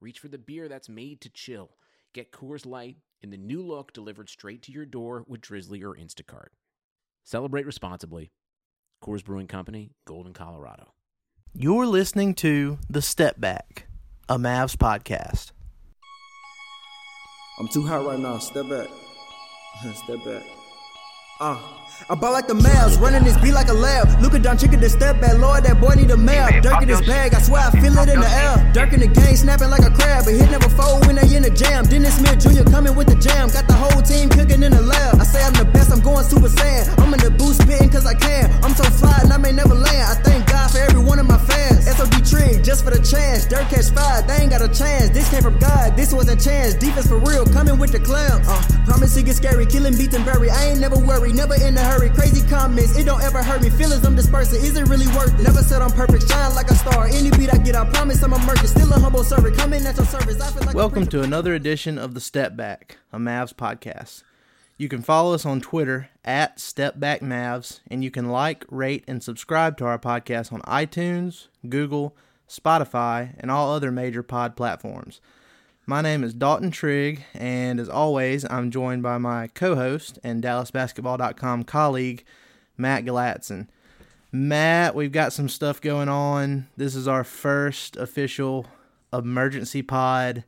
reach for the beer that's made to chill. Get Coors Light in the new look delivered straight to your door with Drizzly or Instacart. Celebrate responsibly. Coors Brewing Company, Golden, Colorado. You're listening to The Step Back, a Mavs podcast. I'm too hot right now. Step back. Step back. Uh. I ball like the Mavs, running this beat like a lab. Luka Doncic, the step back, Lord, that boy need a map. Dirk in his bag, I swear I feel it in the air. Dirk in the game, snapping like a crab, but hit never fold when they in the jam. Dennis Smith Jr. coming with the jam, got the whole team cooking in the lab. I say I'm the best, I'm going super saiyan. I'm in the booth spitting cause I can. I'm so fly and I may never land. I thank God for every one of my fans. SOD trick, just for the chance. Dirk catch five, they ain't got a chance. This came from God, this was a chance. Defense for real, coming with the clowns. Uh, promise it get scary, killing, beat and bury. I ain't never worried, never in a hurry. Crazy comments, it don't ever hurt me. Feelings I'm dispersing, is it really worth it? Never said I'm perfect, shine like a star. Any beat I get, I promise I'm a merchant. Still a humble servant, coming at your service. I feel like Welcome to another edition of The Step Back, a Mavs podcast. You can follow us on Twitter at StepBackMavs, and you can like, rate, and subscribe to our podcast on iTunes, Google, Spotify, and all other major pod platforms. My name is Dalton Trigg, and as always, I'm joined by my co host and DallasBasketball.com colleague, Matt Galatzan. Matt, we've got some stuff going on. This is our first official emergency pod.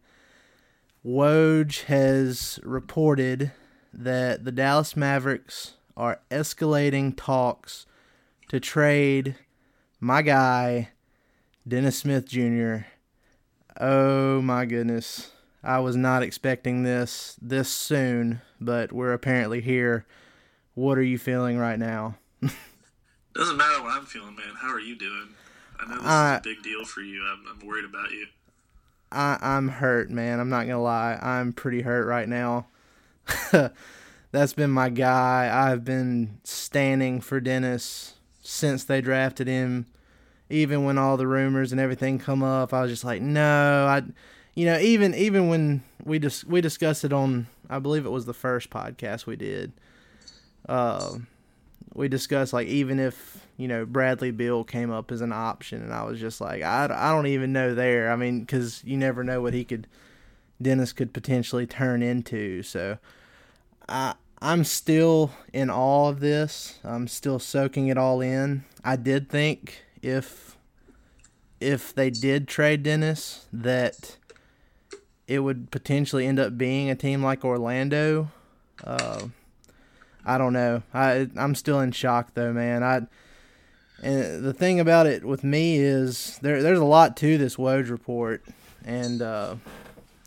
Woj has reported that the Dallas Mavericks are escalating talks to trade my guy, Dennis Smith Jr. Oh my goodness. I was not expecting this this soon, but we're apparently here. What are you feeling right now? Doesn't matter what I'm feeling, man. How are you doing? I know this Uh, is a big deal for you. I'm, I'm worried about you. I, I'm hurt, man. I'm not gonna lie. I'm pretty hurt right now. That's been my guy. I've been standing for Dennis since they drafted him. Even when all the rumors and everything come up, I was just like, no, I, you know, even even when we dis- we discussed it on, I believe it was the first podcast we did. Uh, we discussed like even if you know Bradley Beal came up as an option, and I was just like, I, I don't even know there. I mean, because you never know what he could, Dennis could potentially turn into. So, I I'm still in awe of this. I'm still soaking it all in. I did think if if they did trade Dennis that it would potentially end up being a team like Orlando. Uh, I don't know. I I'm still in shock though, man. I and the thing about it with me is there there's a lot to this Woj report, and uh,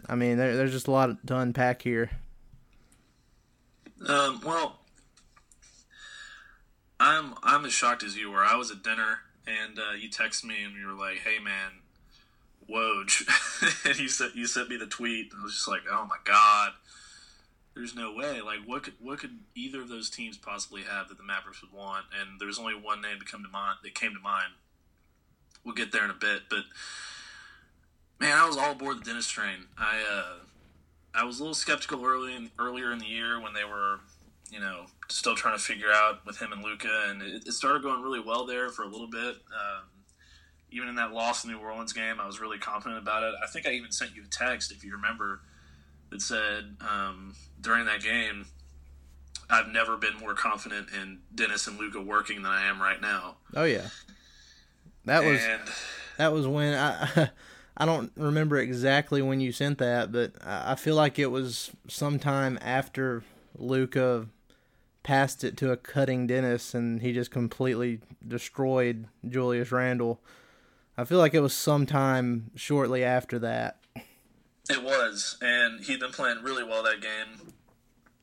I mean there, there's just a lot to unpack here. Um, well, I'm I'm as shocked as you were. I was at dinner and uh, you texted me and you were like, "Hey, man, Woj," and you sent you sent me the tweet. I was just like, "Oh my god." There's no way. Like, what could what could either of those teams possibly have that the Mavericks would want? And there's only one name to come to mind that came to mind. We'll get there in a bit, but man, I was all aboard the Dennis train. I uh, I was a little skeptical early in, earlier in the year when they were, you know, still trying to figure out with him and Luka, and it, it started going really well there for a little bit. Um, even in that loss in New Orleans game, I was really confident about it. I think I even sent you a text, if you remember, that said um, during that game, I've never been more confident in Dennis and Luka working than I am right now. Oh yeah, that was and that was when I I don't remember exactly when you sent that, but I feel like it was sometime after Luka passed it to a cutting Dennis and he just completely destroyed Julius Randle. I feel like it was sometime shortly after that. It was, and he'd been playing really well that game.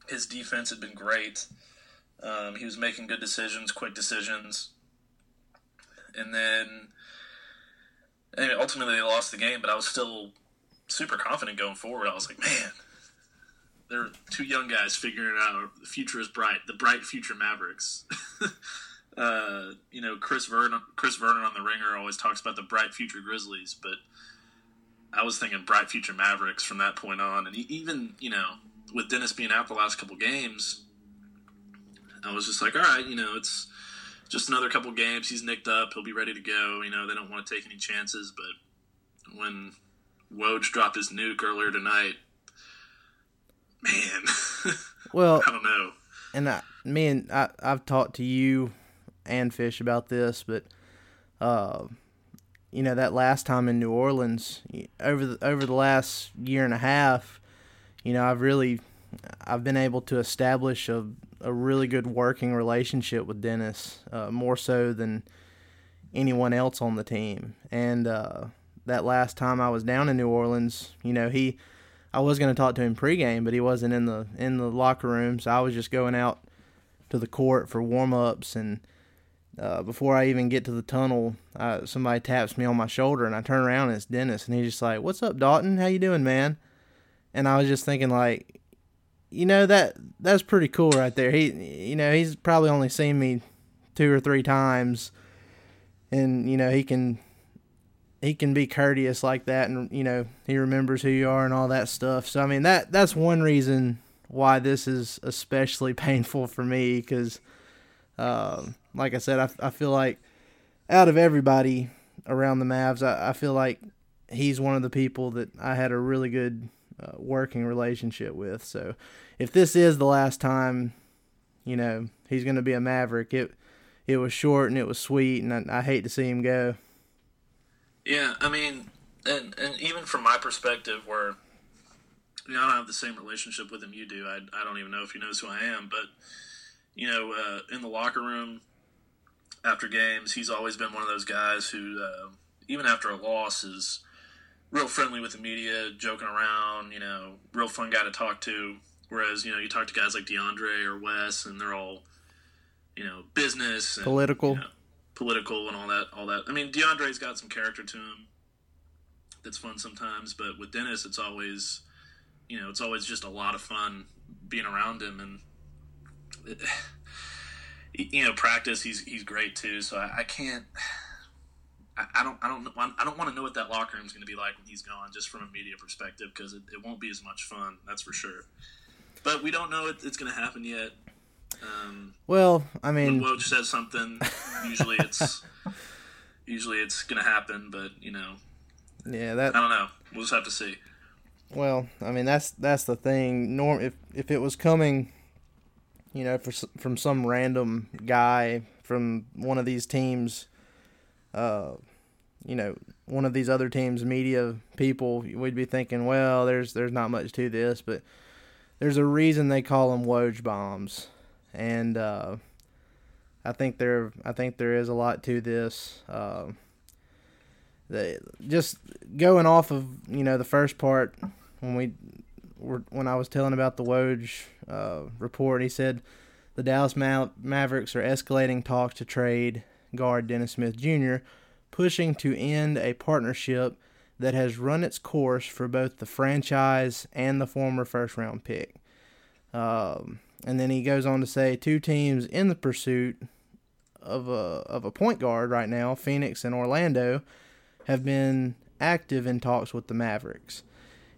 His defense had been great. Um, he was making good decisions, quick decisions, and then and ultimately they lost the game. But I was still super confident going forward. I was like, man, they're two young guys figuring out. The future is bright. The bright future Mavericks. uh, you know, Chris Vernon, Chris Vernon on the Ringer always talks about the bright future Grizzlies, but I was thinking bright future Mavericks from that point on. And even you know, with Dennis being out the last couple games, I was just like, all right, you know, it's just another couple games. He's nicked up. He'll be ready to go. You know, they don't want to take any chances. But when Woj dropped his nuke earlier tonight, man, Well, I don't know. and I, me and I, I've talked to you and Fish about this, but uh, you know that last time in New Orleans, over the over the last year and a half, you know I've really I've been able to establish a a really good working relationship with Dennis, uh, more so than anyone else on the team. And uh, that last time I was down in New Orleans, you know he. I was going to talk to him pregame, but he wasn't in the in the locker room, so I was just going out to the court for warm ups. And uh, before I even get to the tunnel, uh, somebody taps me on my shoulder, and I turn around and it's Dennis, and he's just like, "What's up, Dalton? How you doing, man?" And I was just thinking, like, you know that that's pretty cool right there. He, you know, he's probably only seen me two or three times, and you know he can he can be courteous like that and you know he remembers who you are and all that stuff so i mean that that's one reason why this is especially painful for me because um, like i said I, I feel like out of everybody around the mavs I, I feel like he's one of the people that i had a really good uh, working relationship with so if this is the last time you know he's going to be a maverick it it was short and it was sweet and I, I hate to see him go Yeah, I mean, and and even from my perspective, where you know I don't have the same relationship with him you do. I I don't even know if he knows who I am, but you know, uh, in the locker room after games, he's always been one of those guys who, uh, even after a loss, is real friendly with the media, joking around. You know, real fun guy to talk to. Whereas you know, you talk to guys like DeAndre or Wes, and they're all you know business, and, Political. you know, political, and all that. All that. I mean, DeAndre's got some character to him that's fun sometimes, but with Dennis, it's always you know, it's always just a lot of fun being around him and. You know, practice. He's he's great too. So I, I can't. I, I don't. I don't. I don't want to know what that locker room is going to be like when he's gone, just from a media perspective, because it, it won't be as much fun. That's for sure. But we don't know it, it's going to happen yet. Um, Well, I when mean, Woj says something, usually it's usually it's going to happen. But you know, yeah, that I don't know. We'll just have to see. well, I mean that's that's the thing. Norm, if if it was coming, you know, for, from some random guy from one of these teams, uh, you know, one of these other teams' media people, we'd be thinking, well, there's there's not much to this, but there's a reason they call them Woj bombs, and uh, I think there I think there is a lot to this. Uh, the, just going off of you know the first part when we when I was telling about the Woj uh, report, he said the Dallas Ma- Mavericks are escalating talks to trade guard Dennis Smith Jr., pushing to end a partnership that has run its course for both the franchise and the former first round pick. Um, and then he goes on to say two teams in the pursuit of a of a point guard right now, Phoenix and Orlando, have been active in talks with the Mavericks.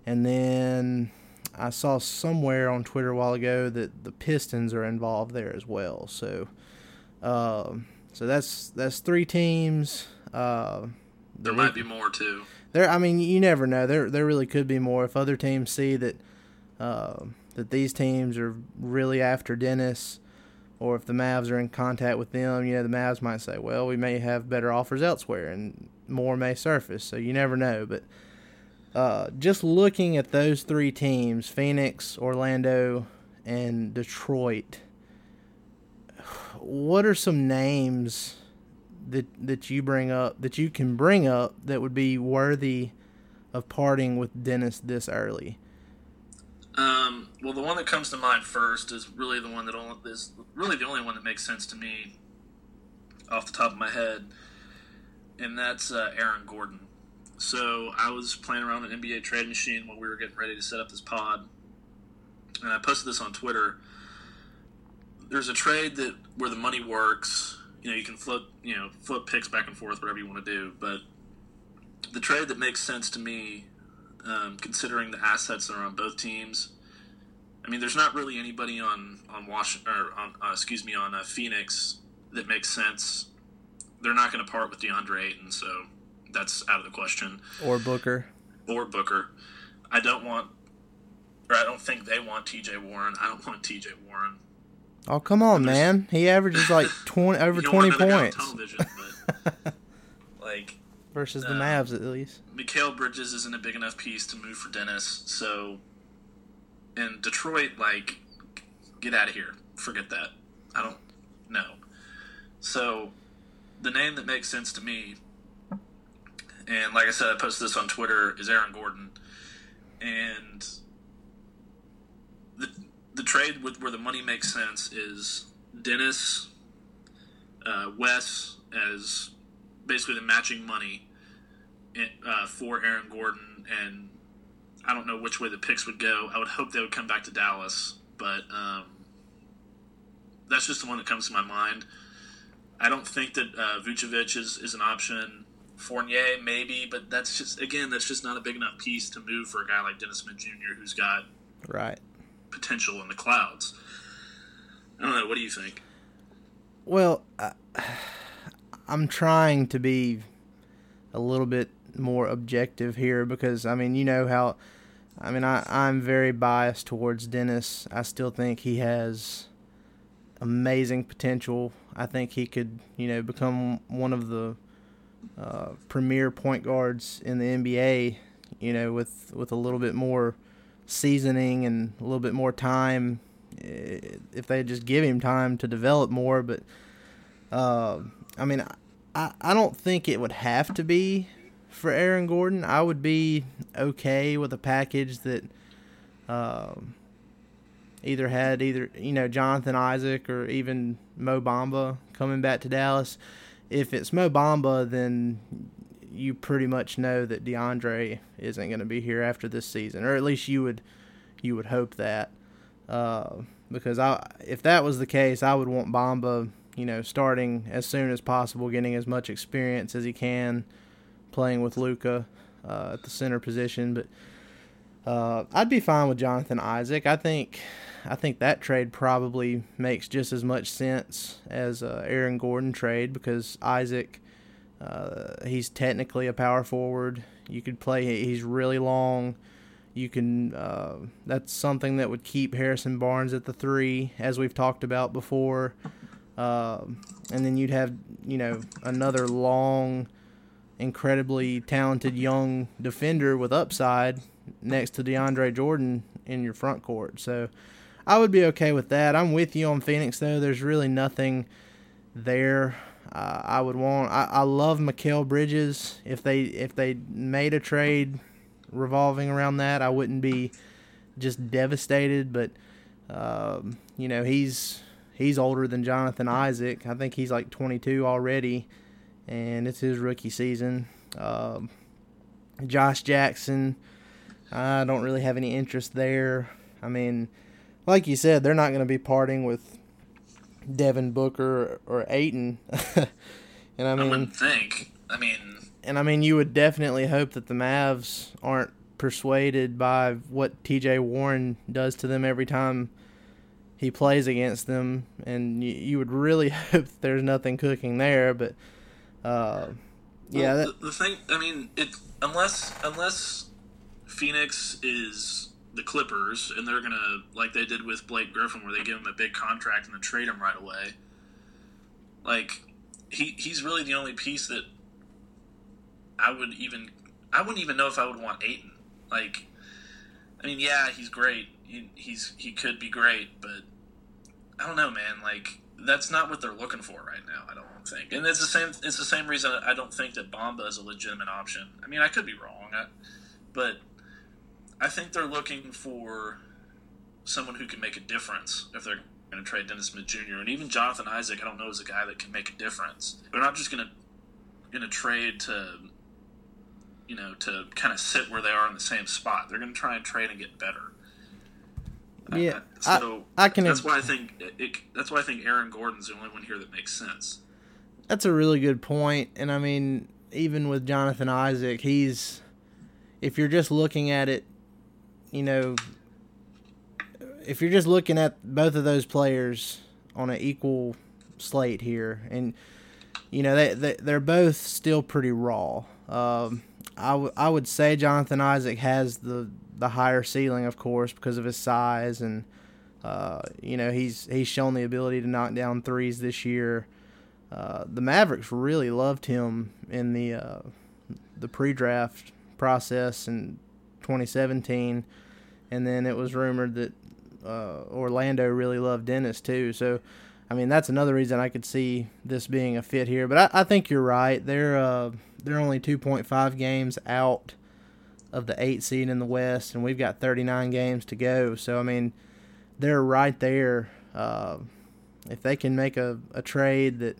And then I saw somewhere on Twitter a while ago that the Pistons are involved there as well. So, um, so that's that's three teams. Uh, There might be more too. there, I mean, you never know. There, there really could be more if other teams see that uh, that these teams are really after Dennis, or if the Mavs are in contact with them. You know, the Mavs might say, "Well, we may have better offers elsewhere, and more may surface." So you never know. But uh, just looking at those three teams, Phoenix, Orlando, and Detroit, what are some names that that you bring up that you can bring up that would be worthy of parting with Dennis this early? Um, well, the one that comes to mind first is really the one that only, is really the only one that makes sense to me off the top of my head, and that's uh, Aaron Gordon. So I was playing around an NBA trade machine when we were getting ready to set up this pod, and I posted this on Twitter. There's a trade that where the money works. You know, you can flip, you know, flip picks back and forth, whatever you want to do. But the trade that makes sense to me, um, considering the assets that are on both teams, I mean, there's not really anybody on on Washington or on uh, excuse me on uh, Phoenix that makes sense. They're not going to part with DeAndre Ayton, so that's out of the question. Or Booker. Or Booker. I don't want, or I don't think they want T.J. Warren. I don't want T.J. Warren. Oh come on, man! He averages like twenty over twenty want another guy on points but like versus the uh, Mavs at least. Mikal Bridges isn't a big enough piece to move for Dennis. So, in Detroit, like, get out of here. Forget that. I don't know. So, the name that makes sense to me, and like I said, I posted this on Twitter, is Aaron Gordon. And the the trade with where the money makes sense is Dennis, uh, Wes as basically the matching money uh, for Aaron Gordon, and I don't know which way the picks would go. I would hope they would come back to Dallas, but um, that's just the one that comes to my mind. I don't think that uh, Vucevic is, is an option. Fournier maybe, but that's just again that's just not a big enough piece to move for a guy like Dennis Smith Jr. who's got Right. Potential in the clouds. I don't know. What do you think? Well, I, I'm trying to be a little bit more objective here because I mean, you know how I mean, I I'm very biased towards Dennis. I still think he has amazing potential. I think he could, you know, become one of the uh, premier point guards in the NBA. You know, with with a little bit more seasoning and a little bit more time, eh, if they just give him time to develop more. But uh, I mean, I I don't think it would have to be for Aaron Gordon. I would be okay with a package that. Um, either had either you know Jonathan Isaac or even Mo Bamba coming back to Dallas. If it's Mo Bamba, then you pretty much know that DeAndre isn't going to be here after this season, or at least you would you would hope that. Uh, because I, if that was the case, I would want Bamba, you know, starting as soon as possible, getting as much experience as he can, playing with Luka uh, at the center position. But uh, I'd be fine with Jonathan Isaac. I think I think that trade probably makes just as much sense as uh, Aaron Gordon trade because Isaac, uh, he's technically a power forward. You could play. He's really long. You can. Uh, that's something that would keep Harrison Barnes at the three, as we've talked about before. Um, and then you'd have you know another long, incredibly talented young defender with upside next to DeAndre Jordan in your front court. So I would be okay with that. I'm with you on Phoenix though. There's really nothing there. Uh, I would want. I, I love Mikal Bridges. If they if they made a trade revolving around that, I wouldn't be just devastated. But um, you know he's he's older than Jonathan Isaac. I think he's like 22 already, and it's his rookie season. Um, Josh Jackson. I don't really have any interest there. I mean, like you said, they're not going to be parting with Devin Booker or Ayton. and I I mean, wouldn't think. I mean, and I mean, you would definitely hope that the Mavs aren't persuaded by what TJ Warren does to them every time he plays against them, and you, you would really hope that there's nothing cooking there. But uh, yeah, Well, that, the, the thing. I mean, it unless unless Phoenix is the Clippers and they're gonna like they did with Blake Griffin, where they give him a big contract and then trade him right away. Like he he's really the only piece that I would even I wouldn't even know if I would want Ayton. Like, I mean, yeah, he's great. He, he's he could be great, but I don't know, man. Like that's not what they're looking for right now. I don't think, and it's the same. It's the same reason I don't think that Bamba is a legitimate option. I mean, I could be wrong, I, but I think they're looking for someone who can make a difference if they're going to trade Dennis Smith Jr. and even Jonathan Isaac. I don't know is a guy that can make a difference. They're not just going to going to trade to you know, to kind of sit where they are in the same spot. They're going to try and trade and get better. Yeah, Uh, so I, I can. that's why I think it, it, that's why I think Aaron Gordon's the only one here that makes sense. That's a really good point, and I mean, even with Jonathan Isaac, he's if you're just looking at it, you know, if you're just looking at both of those players on an equal slate here, and you know they, they they're both still pretty raw. Um, I, w- I would say Jonathan Isaac has the the higher ceiling, of course, because of his size and uh, you know he's he's shown the ability to knock down threes this year. Uh, the Mavericks really loved him in the uh, the pre-draft process in 2017, and then it was rumored that uh, Orlando really loved Dennis too. So, I mean, that's another reason I could see this being a fit here. But I, I think you're right. They're uh, they're only 2.5 games out of the eight seed in the West, and we've got 39 games to go. So, I mean, they're right there. Uh, if they can make a, a trade that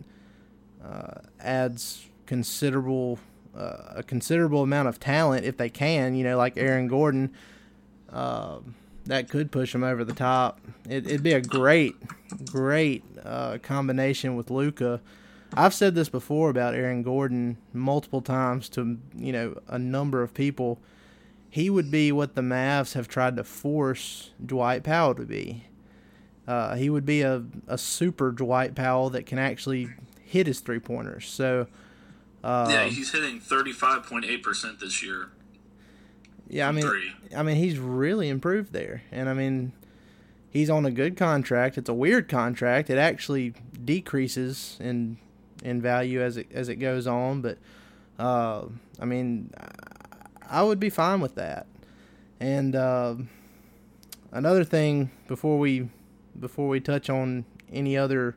uh, adds considerable uh, a considerable amount of talent, if they can, you know, like Aaron Gordon, uh, that could push him over the top. It, would be a great, great uh, combination with Luka. I've said this before about Aaron Gordon multiple times to you know a number of people. He would be what the Mavs have tried to force Dwight Powell to be. Uh, he would be a, a super Dwight Powell that can actually hit his three pointers. So uh, yeah, he's hitting thirty five point eight percent this year. Yeah, I mean, three. I mean, he's really improved there, and I mean, he's on a good contract. It's a weird contract. It actually decreases in in value as it as it goes on, but uh, I mean, I would be fine with that. And uh, another thing before we before we touch on any other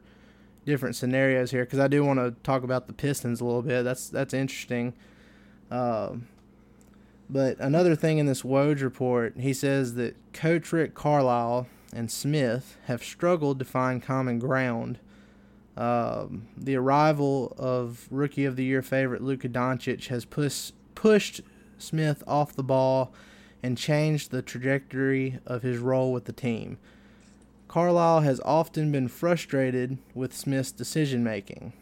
different scenarios here, because I do want to talk about the Pistons a little bit. That's that's interesting. Uh, but another thing in this Woj report, he says that Coach Rick Carlisle and Smith have struggled to find common ground. Um, the arrival of Rookie of the Year favorite Luka Doncic has push, pushed Smith off the ball and changed the trajectory of his role with the team. Carlisle has often been frustrated with Smith's decision making.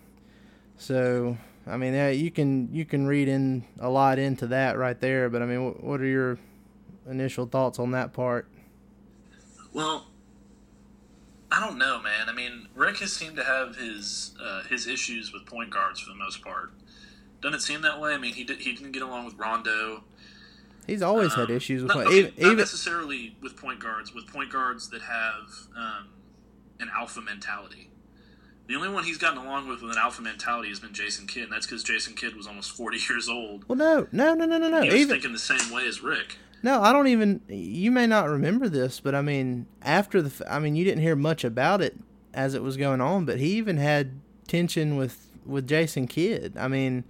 So, I mean, yeah, you can you can read in a lot into that right there. But I mean, what, what are your initial thoughts on that part? Well, I don't know, man. I mean, Rick has seemed to have his uh, his issues with point guards for the most part. Doesn't it seem that way? I mean, he did, he didn't get along with Rondo. He's always um, had issues with not, point, okay, even, not even necessarily with point guards, with point guards that have um, an alpha mentality. The only one he's gotten along with with an alpha mentality has been Jason Kidd, and that's because Jason Kidd was almost forty years old. Well, no, no, no, no, no, no. He was even, thinking the same way as Rick. No, I don't even. You may not remember this, but I mean, after the, I mean, you didn't hear much about it as it was going on, but he even had tension with with Jason Kidd. I mean,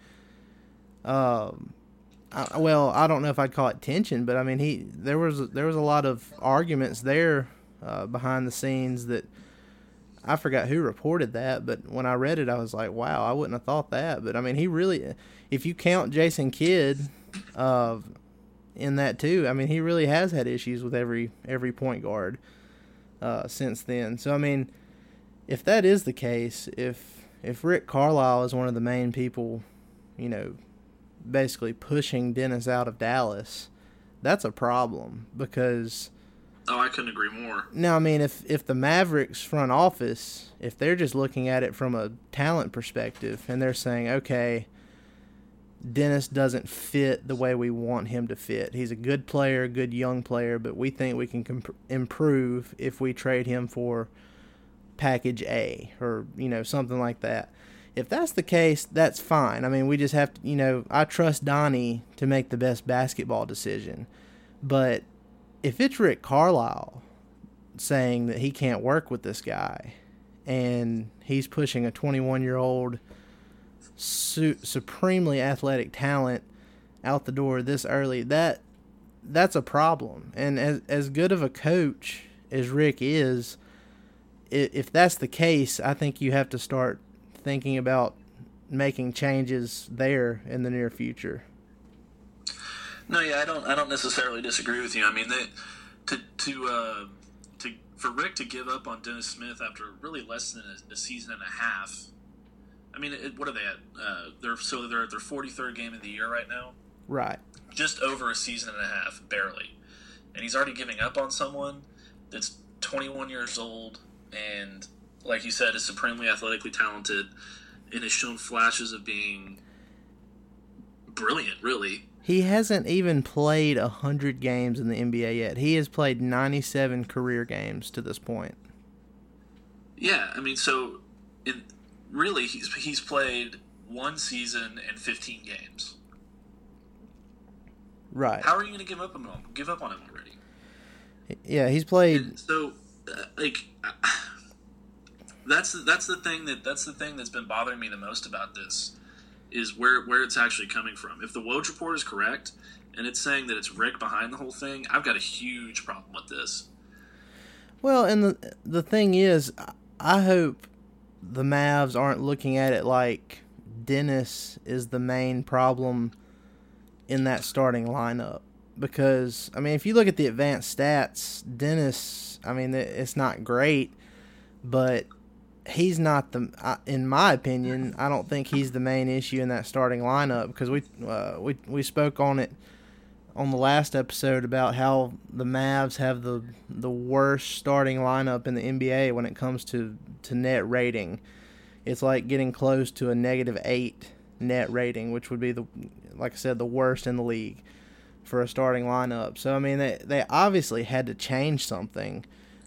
um, I, well, I don't know if I'd call it tension, but I mean, he there was there was a lot of arguments there uh, behind the scenes that I forgot who reported that, but when I read it, I was like, wow, I wouldn't have thought that. But I mean, he really, if you count Jason Kidd, uh, in that too, I mean, he really has had issues with every every point guard uh, since then. So I mean, if that is the case, if if Rick Carlisle is one of the main people, you know, basically pushing Dennis out of Dallas, that's a problem because. Oh, I couldn't agree more. Now, I mean, if if the Mavericks front office, if they're just looking at it from a talent perspective, and they're saying, okay, Dennis doesn't fit the way we want him to fit. He's a good player, good young player, but we think we can comp- improve if we trade him for package A or you know something like that. If that's the case, that's fine. I mean, we just have to, you know, I trust Donnie to make the best basketball decision. But if it's Rick Carlisle saying that he can't work with this guy and he's pushing a 21 year old su- supremely athletic talent out the door this early, that that's a problem. And as as good of a coach as Rick is, if that's the case, I think you have to start thinking about making changes there in the near future. No, yeah, I don't. I don't necessarily disagree with you. I mean, they, to to uh, to for Rick to give up on Dennis Smith after really less than a, a season and a half. I mean, it, what are they at? Uh, they're so they're at their forty third game of the year right now. Right. Just over a season and a half, barely, and he's already giving up on someone that's twenty one years old and, like you said, is supremely athletically talented, and has shown flashes of being brilliant. Really, He hasn't even played 100 games in the NBA yet. He has played 97 career games to this point. Yeah, I mean, so in really, he's he's played one season and fifteen games. Right. How are you going to give up on him? Give up on him already? Yeah, he's played. And so, uh, like, uh, that's that's the thing that that's the thing that's been bothering me the most about this is where where it's actually coming from. If the Woj report is correct and it's saying that it's Rick behind the whole thing, I've got a huge problem with this. Well, and the the thing is, I hope the Mavs aren't looking at it like Dennis is the main problem in that starting lineup. Because I mean, if you look at the advanced stats, Dennis, I mean, it's not great, but he's not the. In my opinion, I don't think he's the main issue in that starting lineup because we uh, we we spoke on it on the last episode about how the Mavs have the the worst starting lineup in the NBA when it comes to to net rating. It's like getting close to a negative eight net rating, which would be the like I said the worst in the league for a starting lineup. So I mean they they obviously had to change something.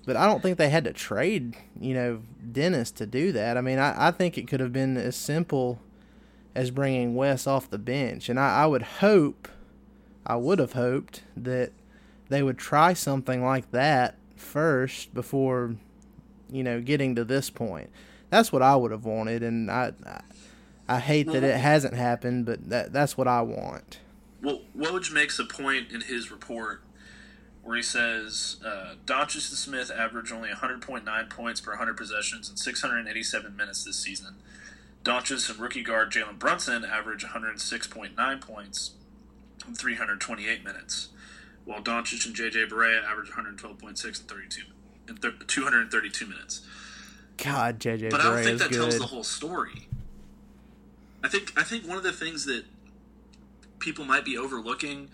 But I don't think they had to trade, you know, Dennis to do that. I mean, I, I think it could have been as simple as bringing Wes off the bench. And I, I would hope I would have hoped that they would try something like that first before, you know, getting to this point. That's what I would have wanted, and I, I, I hate that it hasn't happened, but that that's what I want. Well, Woj makes a point in his report where he says uh, Doncic and Smith averaged only 100.9 points per 100 possessions in 687 minutes this season. Doncic and rookie guard Jalen Brunson averaged 106.9 points in 328 minutes, while Doncic and JJ Barea averaged 112.6 in 32 in thir- 232 minutes. God, JJ But I don't think that tells the whole story. I think I think one of the things that people might be overlooking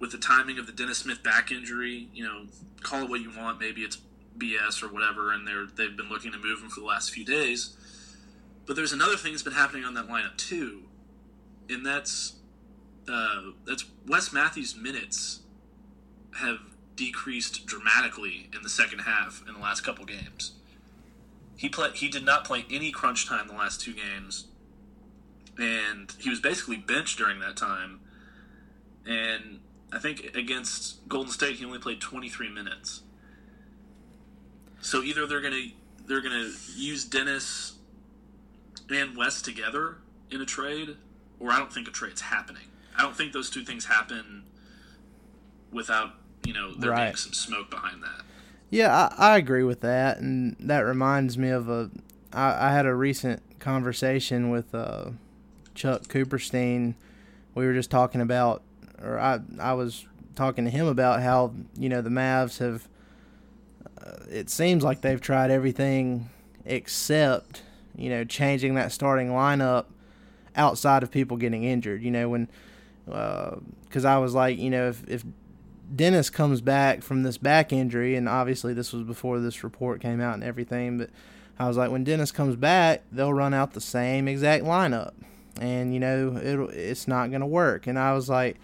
with the timing of the Dennis Smith back injury, you know, call it what you want, maybe it's BS or whatever, and they're they've been looking to move him for the last few days. But there's another thing that's been happening on that lineup too, and that's uh, that's Wes Matthews' minutes have decreased dramatically in the second half in the last couple games. He play he did not play any crunch time the last two games, and he was basically benched during that time. And I think against Golden State, he only played 23 minutes. So either they're gonna they're gonna use Dennis and Wes together in a trade, or I don't think a trade's happening. I don't think those two things happen without you know there being some smoke behind that. Yeah, I, I agree with that, and that reminds me of a. I, I had a recent conversation with uh, Chuck Cooperstein. We were just talking about, or I I was talking to him about how you know the Mavs have. Uh, it seems like they've tried everything except you know changing that starting lineup outside of people getting injured. You know when because I was like you know if if Dennis comes back from this back injury, and obviously this was before this report came out and everything, but I was like, when Dennis comes back, they'll run out the same exact lineup, and you know it it's not gonna work. And I was like,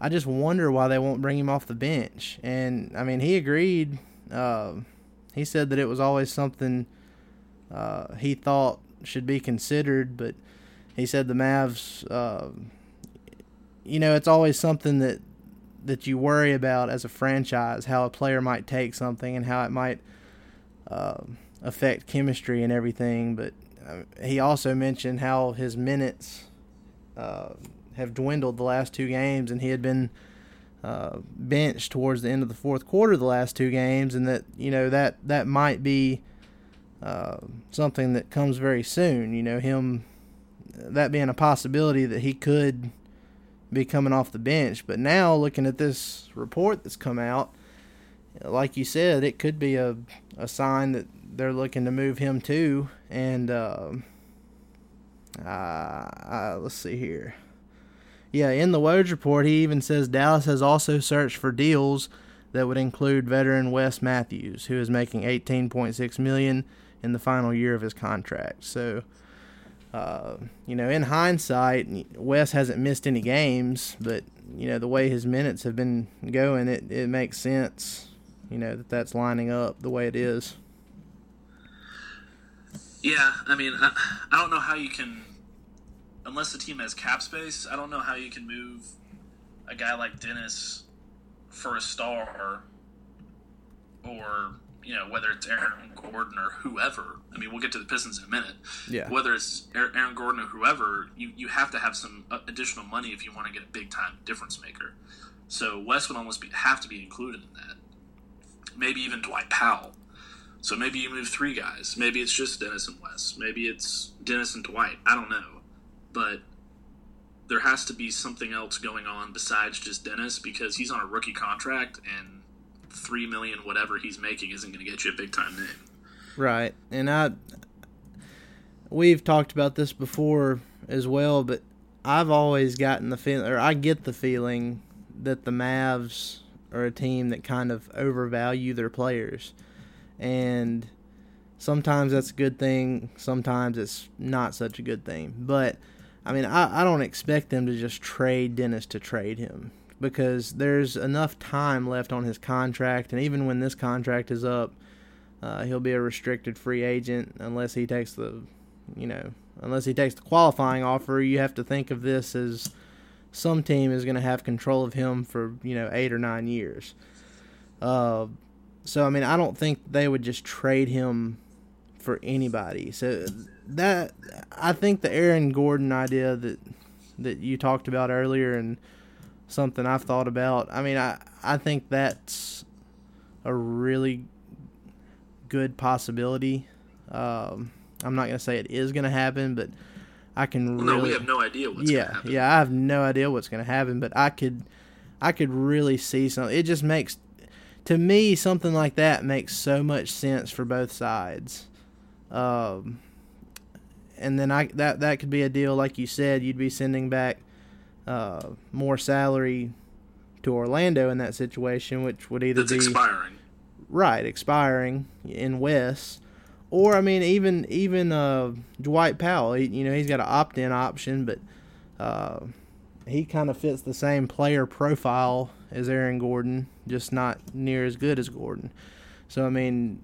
I just wonder why they won't bring him off the bench. And I mean, he agreed. Uh, he said that it was always something uh, he thought should be considered, but he said the Mavs, uh, you know, it's always something that that you worry about as a franchise, how a player might take something and how it might uh, affect chemistry and everything. But he also mentioned how his minutes have dwindled the last two games, and he had been uh, benched towards the end of the fourth quarter the last two games, and that you know that that might be uh, something that comes very soon. You know, him that being a possibility that he could be coming off the bench. But now, looking at this report that's come out, like you said, it could be a, a sign that they're looking to move him too. And uh, uh, uh, let's see here. Yeah, in the Woj report, he even says Dallas has also searched for deals that would include veteran Wes Matthews, who is making 18.6 million in the final year of his contract. So, uh, you know, in hindsight, Wes hasn't missed any games, but you know the way his minutes have been going, it it makes sense. You know that that's lining up the way it is. Yeah, I mean, I, I don't know how you can, unless the team has cap space. I don't know how you can move a guy like Dennis for a star, or you know whether it's Aaron Gordon or whoever. I mean, we'll get to the Pistons in a minute. Yeah. Whether it's Aaron Gordon or whoever, you you have to have some uh, additional money if you want to get a big time difference maker. So Wes would almost be, have to be included in that. Maybe even Dwight Powell. So maybe you move three guys. Maybe it's just Dennis and Wes. Maybe it's Dennis and Dwight. I don't know. But there has to be something else going on besides just Dennis because he's on a rookie contract and three million whatever he's making isn't going to get you a big time name. Right, and I we've talked about this before as well, but I've always gotten the feeling, or I get the feeling that the Mavs are a team that kind of overvalue their players, and sometimes that's a good thing, sometimes it's not such a good thing, but. I mean, I, I don't expect them to just trade Dennis to trade him because there's enough time left on his contract, and even when this contract is up, uh, he'll be a restricted free agent unless he takes the, you know, unless he takes the qualifying offer. You have to think of this as some team is going to have control of him for you know eight or nine years. Uh, so I mean, I don't think they would just trade him for anybody. So that I think the Aaron Gordon idea that that you talked about earlier and something I've thought about. I mean, I I think that's a really good possibility. Um, I'm not gonna say it is gonna happen, but I can well, really. No, we have no idea what's yeah, going to happen. yeah. I have no idea what's gonna happen, but I could, I could really see something. It just makes, to me, something like that makes so much sense for both sides. Um, and then I that that could be a deal like you said. You'd be sending back uh, more salary to Orlando in that situation, which would either That's be expiring. right expiring in Wes, or I mean even even uh, Dwight Powell. He, you know he's got an opt in option, but uh, he kind of fits the same player profile as Aaron Gordon, just not near as good as Gordon. So I mean,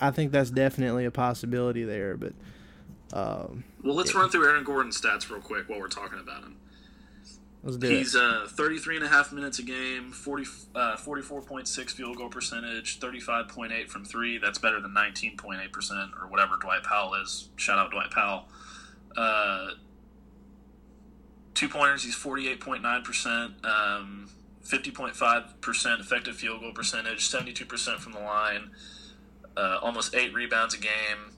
I think that's definitely a possibility there, but. Um, Well, let's run through Aaron Gordon's stats real quick while we're talking about him. let's do He's it. uh, 33 and a half minutes a game, 40, uh, 44.6 field goal percentage, 35.8 from three. That's better than 19.8% or whatever Dwight Powell is. Shout out Dwight Powell. Uh, two pointers, he's 48.9%, um, 50.5% effective field goal percentage, 72% from the line, uh, almost eight rebounds a game,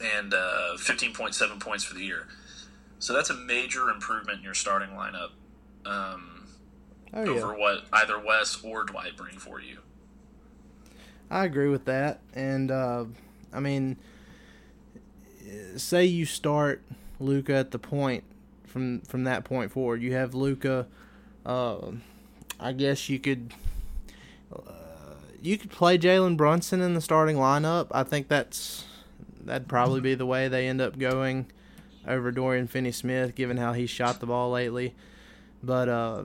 and uh, 15.7 points for the year. So that's a major improvement in your starting lineup um, oh yeah, over what either Wes or Dwight bring for you. I agree with that. And uh, I mean, say you start Luka at the point from from that point forward. You have Luka. Uh, I guess you could. You could play Jalen Brunson in the starting lineup. I think that's that'd probably be the way they end up going over Dorian Finney-Smith, given how he shot the ball lately. But uh,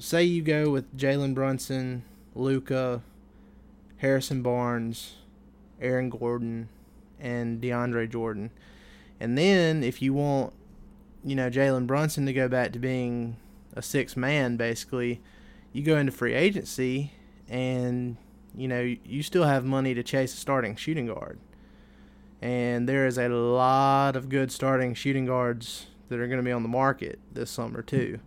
say you go with Jalen Brunson, Luka, Harrison Barnes, Aaron Gordon, and DeAndre Jordan. And then if you want, you know, Jalen Brunson to go back to being a six man, basically, you go into free agency and, you know, you still have money to chase a starting shooting guard. And there is a lot of good starting shooting guards that are going to be on the market this summer, too.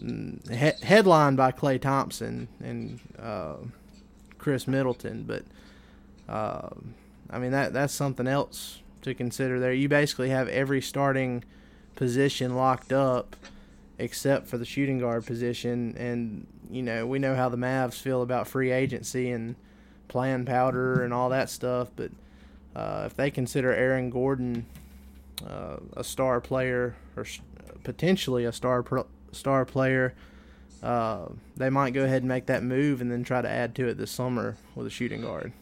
Mm, He- headlined by Klay Thompson and uh, Khris Middleton, but uh, I mean that that's something else to consider there. You basically have every starting position locked up, except for the shooting guard position. And you know, we know how the Mavs feel about free agency and playing powder and all that stuff. But uh, if they consider Aaron Gordon uh, a star player or potentially a star pro- star player, uh, they might go ahead and make that move and then try to add to it this summer with a shooting guard.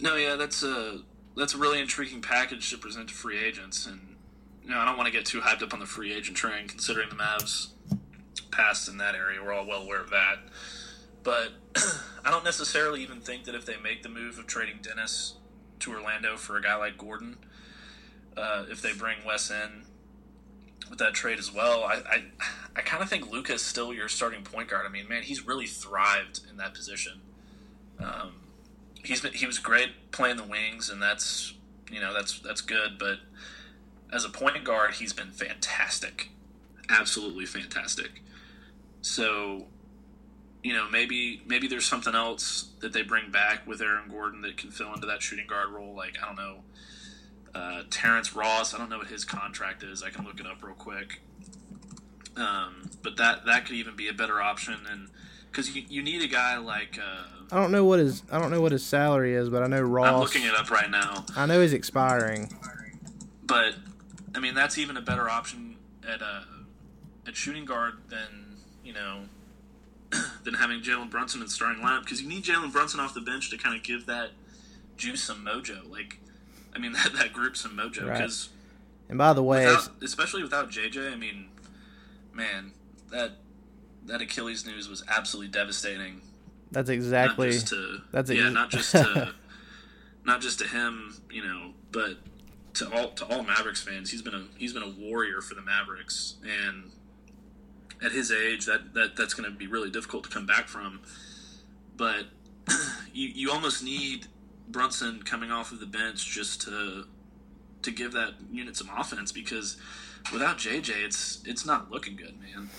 No, yeah, that's a that's a really intriguing package to present to free agents, and you know I don't want to get too hyped up on the free agent train, considering the Mavs past in that area. We're all well aware of that, but I don't necessarily even think that if they make the move of trading Dennis to Orlando for a guy like Gordon, uh, if they bring Wes in with that trade as well, I I, I kind of think Luka's still your starting point guard. I mean, man, he's really thrived in that position. Um, he's been he was great playing the wings, and that's you know that's that's good. But as a point guard, he's been fantastic, absolutely fantastic. So, you know, maybe maybe there's something else that they bring back with Aaron Gordon that can fill into that shooting guard role. Like I don't know, uh, Terrence Ross. I don't know what his contract is. I can look it up real quick. Um, but that that could even be a better option, and because you, you need a guy like. Uh, I don't know what his I don't know what his salary is, but I know Ross. I'm looking it up right now. I know he's expiring. But I mean, that's even a better option at uh, at shooting guard than you know than having Jalen Brunson in starting lineup because you need Jalen Brunson off the bench to kind of give that juice some mojo. Like, I mean that that group some mojo because. Right. And by the way, without, especially without JJ, I mean, man, that that Achilles news was absolutely devastating. That's exactly. Not just to, that's yeah, not just to, not just to him, you know, but to all to all Mavericks fans. He's been a he's been a warrior for the Mavericks, and at his age, that, that that's going to be really difficult to come back from. But you you almost need Brunson coming off of the bench just to to give that unit some offense because without JJ, it's it's not looking good, man.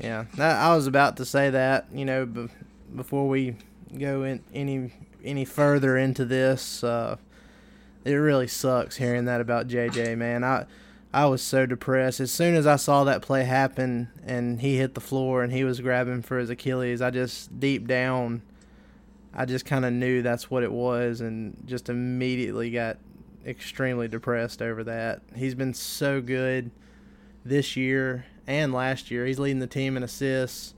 Yeah, I was about to say that. You know, b- before we go in any any further into this, uh, it really sucks hearing that about JJ. Man, I I was so depressed as soon as I saw that play happen and he hit the floor and he was grabbing for his Achilles. I just deep down, I just kind of knew that's what it was and just immediately got extremely depressed over that. He's been so good this year and last year. He's leading the team in assists.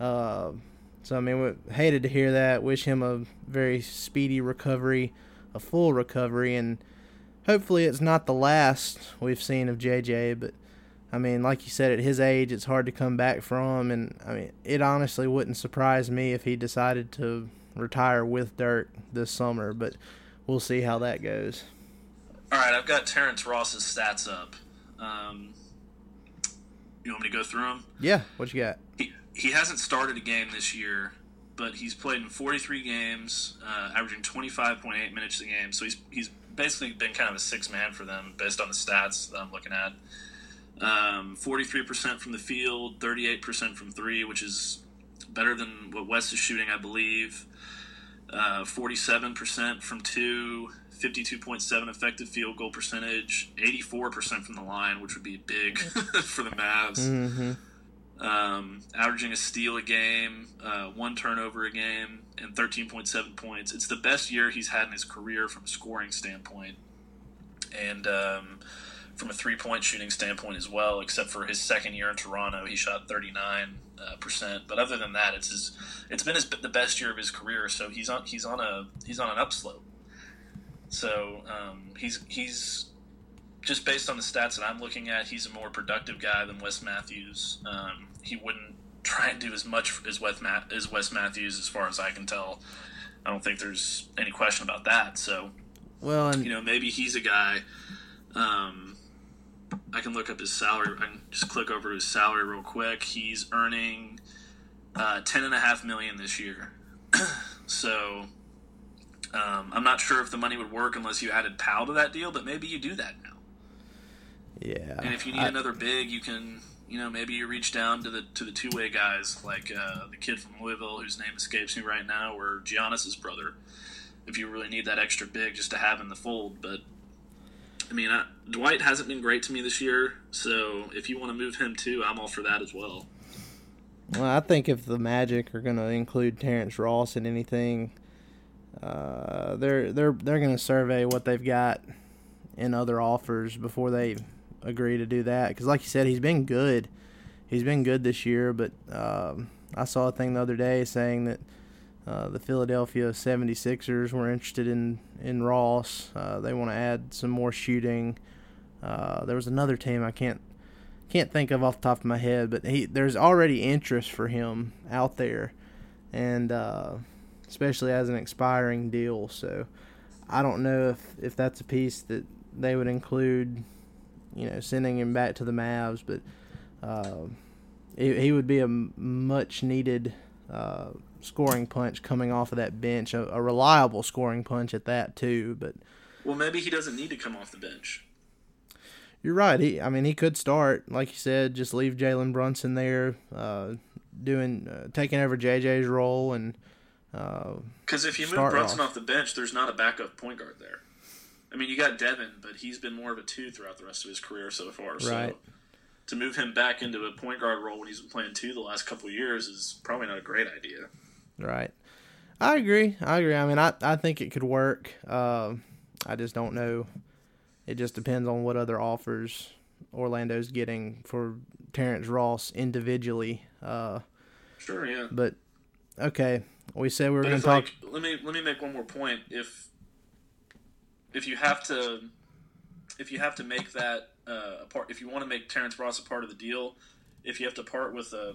Uh, so I mean, we hated to hear that. Wish him a very speedy recovery, a full recovery, and hopefully it's not the last we've seen of JJ. But I mean, like you said, at his age, it's hard to come back from, and I mean, it honestly wouldn't surprise me if he decided to retire with Dirk this summer. But we'll see how that goes. All right, I've got Terrence Ross's stats up. Um, you want me to go through them? Yeah. What you got? He, he hasn't started a game this year, but he's played in 43 games, uh, averaging 25.8 minutes a game. So he's he's basically been kind of a six man for them based on the stats that I'm looking at. Um, 43% from the field, 38% from three, which is better than what Wes is shooting, I believe. Uh, 47% from two, 52.7 effective field goal percentage, 84% from the line, which would be big for the Mavs. Mm-hmm. Um, averaging a steal a game, uh, one turnover a game, and 13.7 points. It's the best year he's had in his career from a scoring standpoint. And um, from a three point shooting standpoint as well, except for his second year in Toronto, he shot 39 uh, percent. But other than that, it's his, it's been his, the best year of his career. So he's on he's on a he's on an upslope. So um, he's he's just based on the stats that I'm looking at, he's a more productive guy than Wes Matthews. Um, he wouldn't try and do as much as Wes, as Wes Matthews, as far as I can tell. I don't think there's any question about that. So, well, and you know, maybe he's a guy. Um, I can look up his salary. I can just click over his salary real quick. He's earning uh, ten and a half million this year. so um, I'm not sure if the money would work unless you added Powell to that deal, but maybe you do that now. Yeah. And if you need I, another big, you can, you know, maybe you reach down to the to the two way guys like uh, the kid from Louisville whose name escapes me right now, or Giannis's brother. If you really need that extra big just to have in the fold, but I mean, I, Dwight hasn't been great to me this year, so if you want to move him too, I'm all for that as well. Well, I think if the Magic are going to include Terrence Ross in anything, uh, they're they're they're going to survey what they've got in other offers before they agree to do that. Because, like you said, he's been good. He's been good this year, but um, I saw a thing the other day saying that uh, the Philadelphia 76ers were interested in in Ross. Uh, they want to add some more shooting. Uh, there was another team I can't can't think of off the top of my head, but he there's already interest for him out there, and uh, especially as an expiring deal. So I don't know if if that's a piece that they would include, you know, sending him back to the Mavs, but uh, he, he would be a much needed uh, scoring punch coming off of that bench, a, a reliable scoring punch at that too. But well, maybe he doesn't need to come off the bench. You're right. He, I mean, he could start, like you said, just leave Jalen Brunson there, uh, doing, uh, taking over JJ's role, and because uh, if you move Brunson off. off the bench, there's not a backup point guard there. I mean, you got Devin, but he's been more of a two throughout the rest of his career so far. Right. So to move him back into a point guard role when he's been playing two the last couple years is probably not a great idea. Right. I agree. I agree. I mean, I, I think it could work. Uh, I just don't know it just depends on what other offers Orlando's getting for Terrence Ross individually. Uh, sure, yeah. But okay, we said we were going to talk. Like, let me let me make one more point. If if you have to if you have to make that uh, a part, if you want to make Terrence Ross a part of the deal, if you have to part with a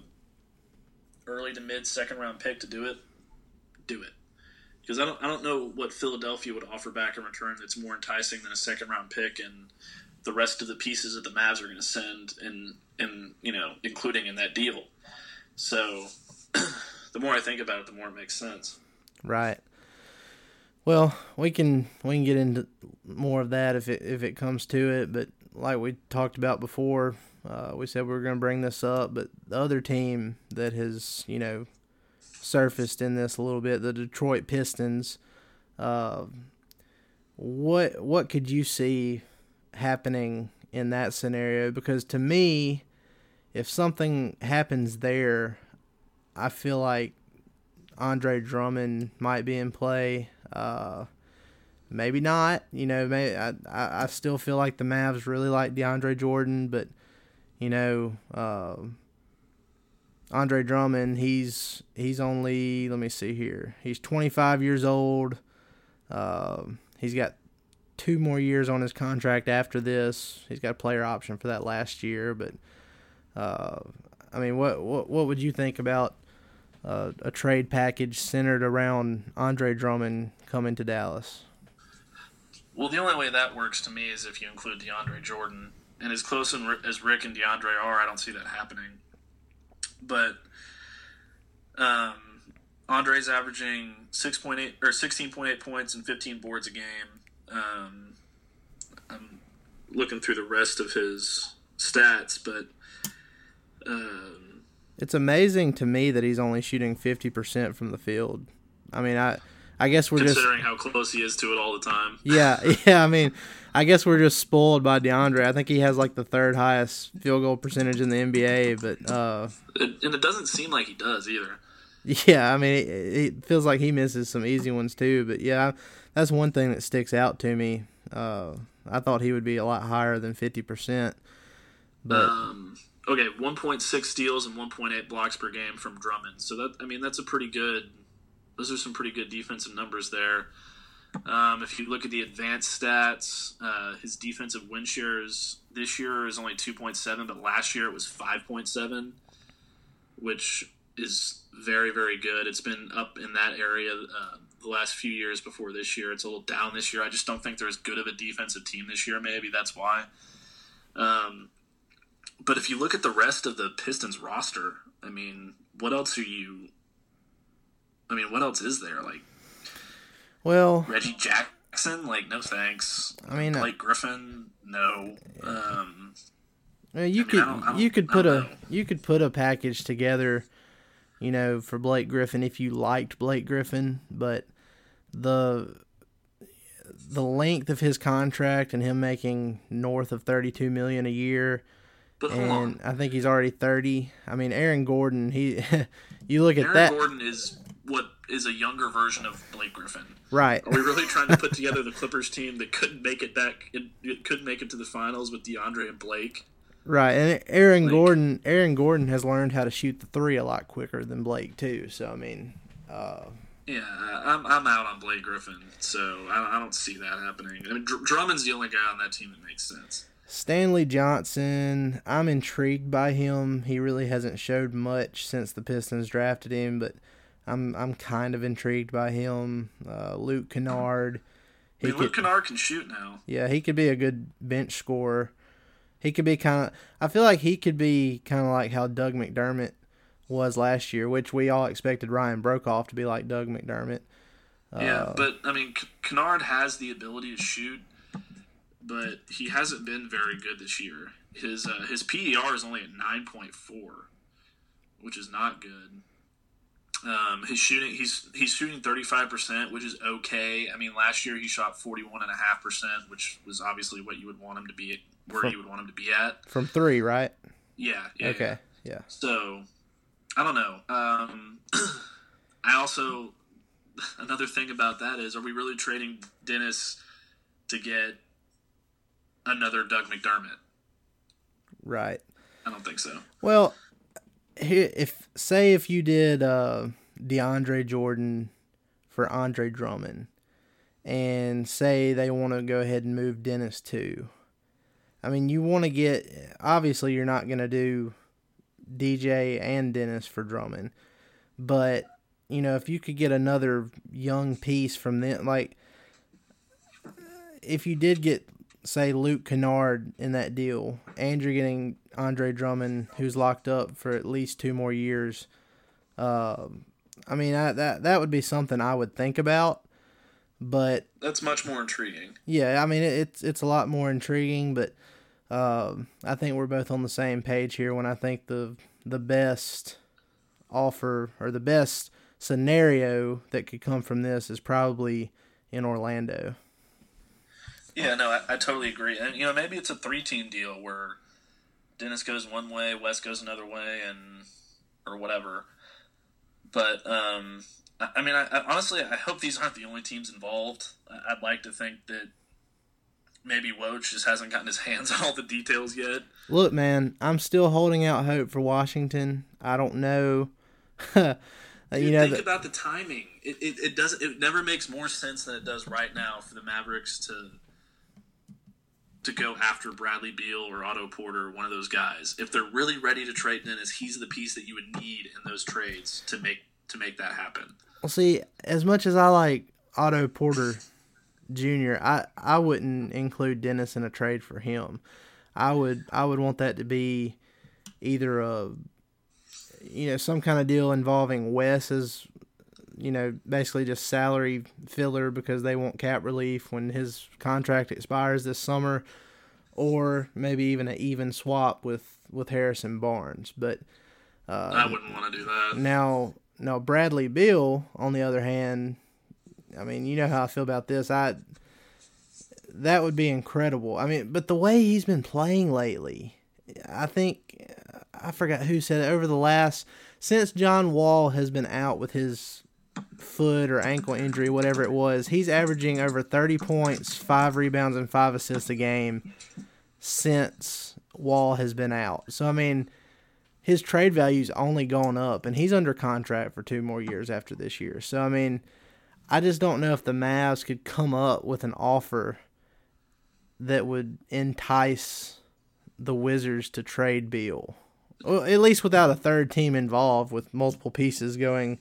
early to mid second round pick to do it, do it because I don't I don't know what Philadelphia would offer back in return that's more enticing than a second round pick and the rest of the pieces that the Mavs are going to send and and you know including in that deal. So the more I think about it, the more it makes sense. Right. Well, we can we can get into more of that if it if it comes to it, but like we talked about before, uh, we said we were going to bring this up, but the other team that has you know surfaced in this a little bit. The Detroit Pistons. Uh, what what could you see happening in that scenario? Because to me, if something happens there, I feel like Andre Drummond might be in play. Uh, maybe not. You know, may I, I still feel like the Mavs really like DeAndre Jordan, but you know, uh, Andre Drummond, he's he's only let me see here. He's 25 years old. Uh, he's got two more years on his contract after this. He's got a player option for that last year, but uh, I mean, what what what would you think about uh, a trade package centered around Andre Drummond coming to Dallas? Well, the only way that works to me is if you include DeAndre Jordan. And as close as Rick and DeAndre are, I don't see that happening but um, Andre's averaging six point eight or sixteen point eight points and fifteen boards a game. Um, I'm looking through the rest of his stats, but um, it's amazing to me that he's only shooting fifty percent from the field. I mean, I I guess we're considering just considering how close he is to it all the time. Yeah, yeah. I mean, I guess we're just spoiled by DeAndre. I think he has like the third highest field goal percentage in the NBA, but uh, and it doesn't seem like he does either. Yeah, I mean, it, it, feels like he misses some easy ones too. But yeah, that's one thing that sticks out to me. Uh, I thought he would be a lot higher than fifty percent. But um, okay, one point six steals and one point eight blocks per game from Drummond. So that I mean, that's a pretty good. Those are some pretty good defensive numbers there. Um, if you look at the advanced stats, uh, his defensive win shares this year is only 2.7, but last year it was 5.7, which is very, very good. It's been up in that area uh, the last few years before this year. It's a little down this year. I just don't think they're as good of a defensive team this year, maybe. That's why. Um, but if you look at the rest of the Pistons roster, I mean, what else are you. I mean, what else is there? Like, well, Reggie Jackson, like no thanks. I mean, uh, Blake uh, Griffin, no. Um, you I mean, could I don't, don't, you could put a know. you could put a package together, you know, for Blake Griffin if you liked Blake Griffin, but the the length of his contract and him making north of 32 million a year But hold and on, I think he's already 30. I mean, Aaron Gordon, he you look at Aaron that Gordon is what is a younger version of Blake Griffin. right. Are we really trying to put together the Clippers team that couldn't make it back? It, it couldn't make it to the finals with DeAndre and Blake. Right. And Aaron Like- Gordon, Aaron Gordon has learned how to shoot the 3 a lot quicker than Blake too. So I mean, uh Yeah, I'm, I'm out on Blake Griffin, so I, I don't see that happening. I mean, Dr- Drummond's the only guy on that team that makes sense. Stanley Johnson, I'm intrigued by him. He really hasn't showed much since the Pistons drafted him, but I'm I'm kind of intrigued by him. Uh, Luke Kennard, I mean, Luke Kennard can shoot now. yeah, he could be a good bench scorer. He could be kind of. I feel like he could be kind of like how Doug McDermott was last year, which we all expected Ryan Broekhoff to be like Doug McDermott. Yeah, Uh, but I mean, Kennard has the ability to shoot, but he hasn't been very good this year. His uh, his PER is only at nine point four, which is not good. Um, his shooting he's he's shooting thirty five percent, which is okay. I mean, last year he shot forty one and a half percent, which was obviously what you would want him to be, where you would want him to be at. from three, right? Yeah. yeah Okay, yeah. so, I don't know. Um, I also another thing about that is, are we really trading Dennis to get another Doug McDermott? right. I don't think so. Well, if say if you did uh, DeAndre Jordan for Andre Drummond, and say they want to go ahead and move Dennis too. I mean, you want to get obviously you're not going to do DJ and Dennis for Drummond, but you know if you could get another young piece from them, like if you did get say Luke Kennard in that deal, and you're getting Andre Drummond, who's locked up for at least two more years. Uh, I mean, I, that that would be something I would think about. But That's much more intriguing. yeah, I mean, it, it's it's a lot more intriguing. But um I think we're both on the same page here. When I think the the best offer or the best scenario that could come from this is probably in Orlando. Yeah, no, I, I totally agree. And you know, maybe it's a three-team deal where Dennis goes one way, Wes goes another way, and or whatever. But um, I, I mean, I, I, honestly, I hope these aren't the only teams involved. I, I'd like to think that maybe Woj just hasn't gotten his hands on all the details yet. Look, man, I'm still holding out hope for Washington. I don't know. you know, think the, about the timing. It, it, it doesn't. It never makes more sense than it does right now for the Mavericks to to go after Bradley Beal or Otto Porter, one of those guys. If they're really ready to trade Dennis, he's the piece that you would need in those trades to make to make that happen. well, see, as much as I like Otto Porter Jr., I I wouldn't include Dennis in a trade for him. I would I would want that to be either a you know some kind of deal involving Wes as you know basically just salary filler because they want cap relief when his contract expires this summer, or maybe even an even swap with with Harrison Barnes. But uh, I wouldn't want to do that. now, now Bradley Beal, on the other hand, I mean, you know how I feel about this. I that would be incredible. I mean, but the way he's been playing lately, I think I forgot who said it over the last since John Wall has been out with his foot or ankle injury, whatever it was, he's averaging over 30 points, 5 rebounds and 5 assists a game since Wall has been out. So I mean, his trade value's only gone up, and he's under contract for two more years after this year. So I mean, I just don't know if the Mavs could come up with an offer that would entice the Wizards to trade Beal. Well, at least without a third team involved, with multiple pieces going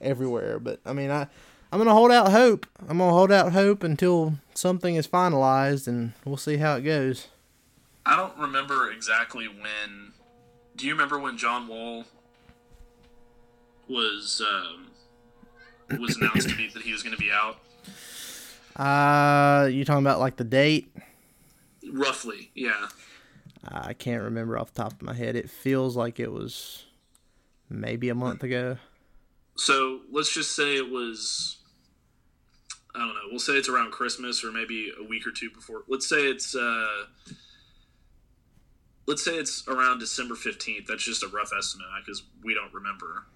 everywhere. But I mean, I I'm gonna hold out hope. I'm gonna hold out hope until something is finalized, and we'll see how it goes. I don't remember exactly when. Do you remember when John Wall was um, was announced to be that he was going to be out? Uh, you talking about like the date? Roughly, yeah. I can't remember off the top of my head. It feels like it was maybe a month ago. So let's just say it was, I don't know, We'll say it's around Christmas or maybe a week or two before. Let's say it's uh, let's say it's around December fifteenth. That's just a rough estimate because we don't remember.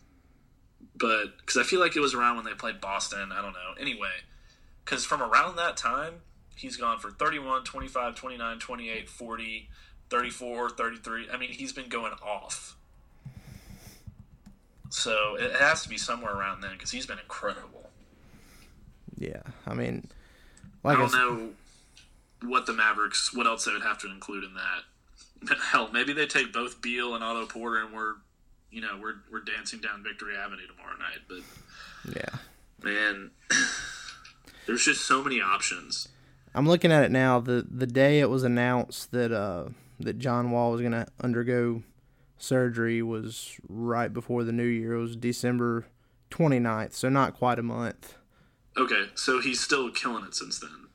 But because I feel like it was around when they played Boston. I don't know. Anyway, because from around that time, he's gone for 31, 25, 29, 28, 40, 34, 33. I mean, he's been going off. So it has to be somewhere around then because he's been incredible. Yeah, I mean, I like I, don't s- know what the Mavericks, what else they would have to include in that. Hell, maybe they take both Beal and Otto Porter, and we're, you know, we're we're dancing down Victory Avenue tomorrow night. But yeah. man, there's just so many options. I'm looking at it now. The the day it was announced that uh that John Wall was gonna undergo surgery was right before the new year. It was December 29th, so not quite a month. Okay, so he's still killing it since then.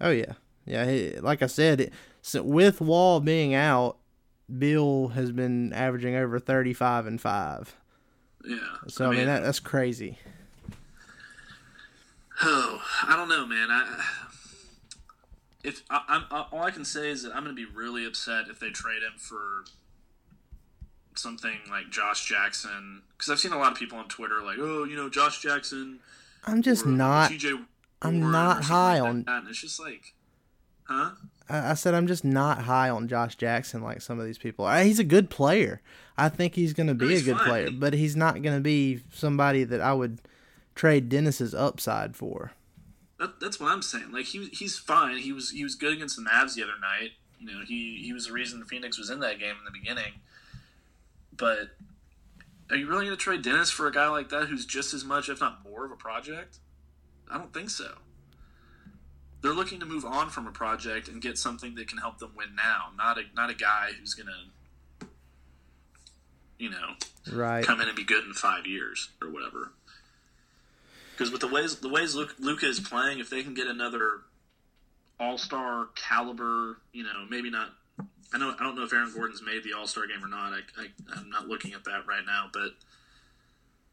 Oh yeah, yeah. He, like I said, it, so with Wall being out, Beal has been averaging over 35 and five. Yeah. So I mean, that, that's crazy. Oh, I don't know, man. I if I, I, all I can say is that I'm going to be really upset if they trade him for something like Josh Jackson because I've seen a lot of people on Twitter like, oh, you know, Josh Jackson. I'm just not. TJ I'm not high like on- that. And it's just like, huh? I I said I'm just not high on Josh Jackson like some of these people. Uh, He's a good player. I think he's going to be a good fine. player, but he's not going to be somebody that I would trade Dennis's upside for. That, that's what I'm saying. Like he he's fine. He was he was good against the Mavs the other night. You know, he he was the reason Phoenix was in that game in the beginning. But are you really going to trade Dennis for a guy like that who's just as much, if not more, of a project? I don't think so. They're looking to move on from a project and get something that can help them win now, not a not a guy who's going to, you know, Right. come in and be good in five years or whatever. Because with the ways the ways Luka is playing, if they can get another All Star caliber, you know, maybe not. I know I don't know if Aaron Gordon's made the All Star game or not. I, I I'm not looking at that right now, but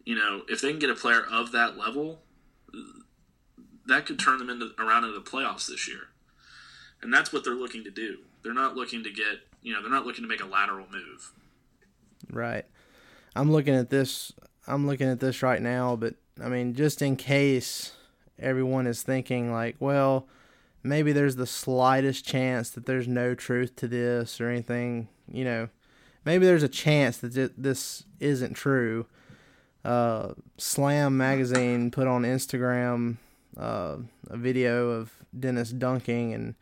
you know, if they can get a player of that level, that could turn them into around into the playoffs this year. And that's what they're looking to do. They're not looking to get, you know, they're not looking to make a lateral move. Right. I'm looking at this. I'm looking at this right now, but I mean, just in case everyone is thinking like, well, maybe there's the slightest chance that there's no truth to this or anything. You know, maybe there's a chance that this isn't true. Uh, Slam magazine put on Instagram uh, a video of Dennis dunking and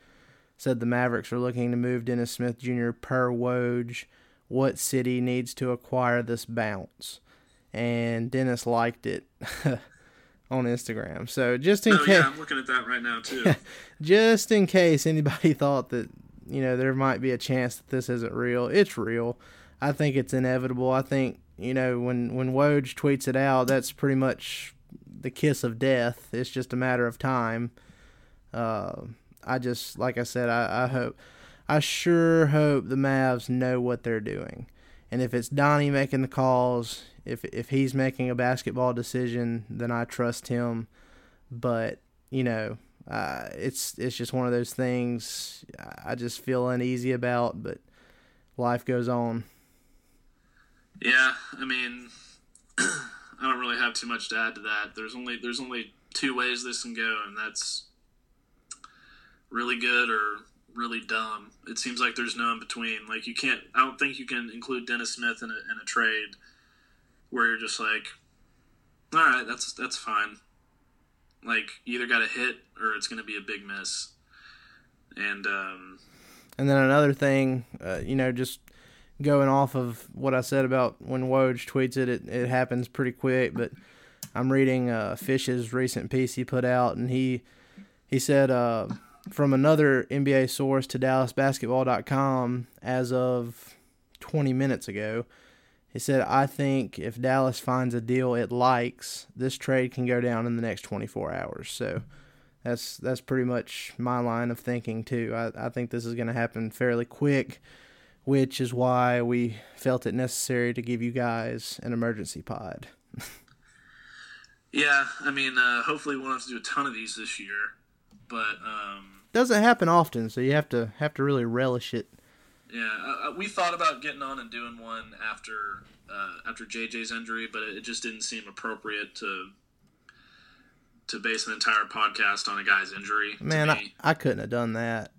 said the Mavericks are looking to move Dennis Smith Jr. per Woj what city needs to acquire this bounce and dennis liked it on instagram. So just in Oh case yeah, I'm looking at that right now too. just in case anybody thought that you know there might be a chance that this isn't real. It's real. I think it's inevitable. I think you know when when woj tweets it out that's pretty much the kiss of death. It's just a matter of time. Uh, i just like i said I, I hope i sure hope the mavs know what they're doing. And if it's donnie making the calls if if he's making a basketball decision then i trust him but you know uh, it's it's just one of those things I just feel uneasy about, but life goes on. Yeah, I mean, I don't really have too much to add to that. There's only there's only two ways this can go, and that's really good or really dumb. It seems like there's no in between. Like you can't. I don't think you can include Dennis Smith in a, in a trade where you're just like, all right, that's that's fine. Like either got a hit or it's going to be a big miss. And um, And then another thing, uh, you know, just going off of what I said about when Woj tweets it, it, it happens pretty quick. But I'm reading uh, Fish's recent piece he put out, and he he said uh, from another NBA source to DallasBasketball.com as of 20 minutes ago. He said, I think if Dallas finds a deal it likes, this trade can go down in the next 24 hours. So that's that's pretty much my line of thinking too. I, I think this is going to happen fairly quick, which is why we felt it necessary to give you guys an emergency pod. yeah, I mean, uh, hopefully we won't have to do a ton of these this year. but um, Doesn't happen often, so you have to have to really relish it. Yeah, uh, uh, we thought about getting on and doing one after uh, after JJ's injury, but it just didn't seem appropriate to to base an entire podcast on a guy's injury. Man, I. I couldn't have done that.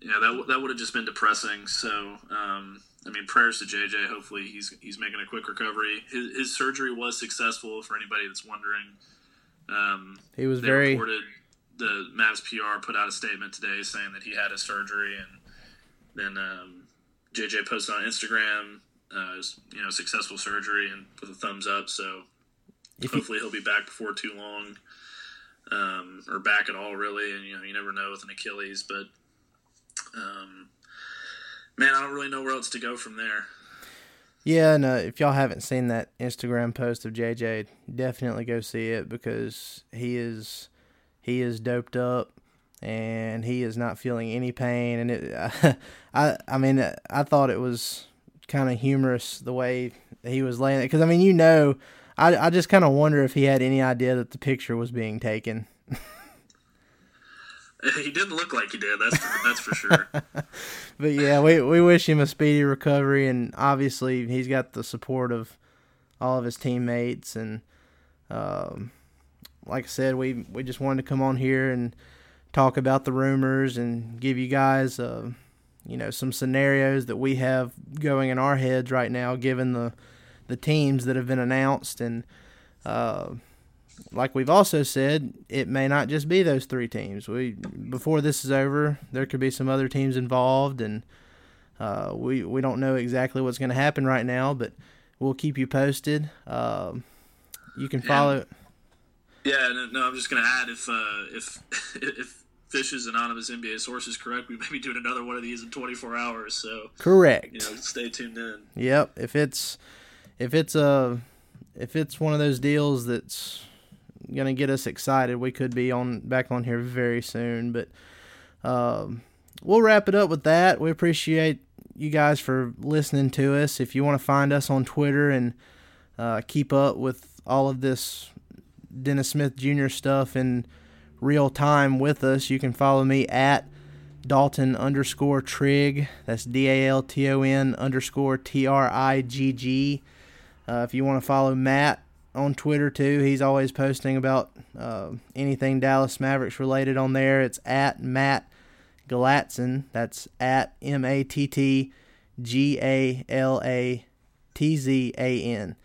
yeah, that w- that would have just been depressing. So, um, I mean, prayers to JJ. Hopefully, he's he's making a quick recovery. His, his surgery was successful. For anybody that's wondering, um, He was they very reported the Mavs PR put out a statement today saying that he had a surgery, and then um, JJ posted on Instagram, uh, his, you know, successful surgery and with a thumbs up. So If hopefully he'll be back before too long, um, or back at all, really. And you know, you never know with an Achilles, but um, man, I don't really know where else to go from there. Yeah, and uh, if y'all haven't seen that Instagram post of JJ, definitely go see it because he is he is doped up and he is not feeling any pain. And it, I I mean, I thought it was kind of humorous the way he was laying it because I mean, you know, I I just kind of wonder if he had any idea that the picture was being taken. He didn't look like he did. That's that's for sure. But yeah, we we wish him a speedy recovery, and obviously he's got the support of all of his teammates. And um, like I said, we we just wanted to come on here and talk about the rumors and give you guys, uh, you know, some scenarios that we have going in our heads right now, given the the teams that have been announced. And uh, like we've also said, it may not just be those three teams. We before this is over, there could be some other teams involved, and uh, we we don't know exactly what's going to happen right now, but we'll keep you posted. Um, you can follow. Yeah, no, no, I'm just gonna add if uh, if if Fish's anonymous NBA source is correct, we may be doing another one of these in 24 hours. So Correct. you know, stay tuned in. Yep. If it's if it's a if it's one of those deals that's gonna get us excited, we could be on back on here very soon. But um, we'll wrap it up with that. We appreciate you guys for listening to us. If you want to find us on Twitter and uh, keep up with all of this Dennis Smith Jr. stuff in real time with us, you can follow me at Dalton underscore Trigg. That's D A L T O N underscore T R I G G. Uh, if you want to follow Matt on Twitter too, he's always posting about uh, anything Dallas Mavericks related on there. It's at Matt Galatzan. That's at M A T T G A L A T Z A N.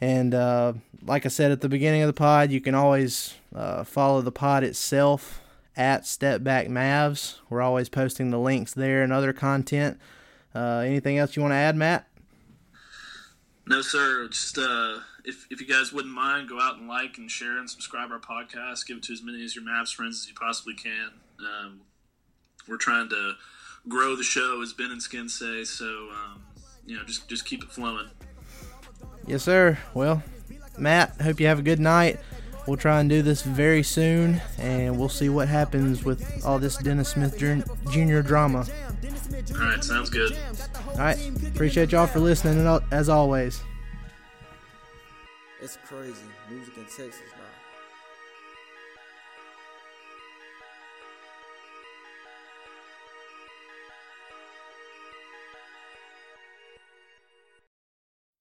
And uh, like I said at the beginning of the pod, you can always uh, follow the pod itself at Step Back Mavs. We're always posting the links there and other content. Uh, anything else you want to add, Matt? No, sir. Just uh, if if you guys wouldn't mind, go out and like and share and subscribe our podcast. Give it to as many of your Mavs friends as you possibly can. Um, we're trying to grow the show, as Ben and Skin say. So um, you know, just just keep it flowing. Yes, sir. Well, Matt, hope you have a good night. We'll try and do this very soon, and we'll see what happens with all this Dennis Smith Jr. drama. All right, sounds good. All right. Appreciate y'all for listening, as always. It's crazy. Music in Texas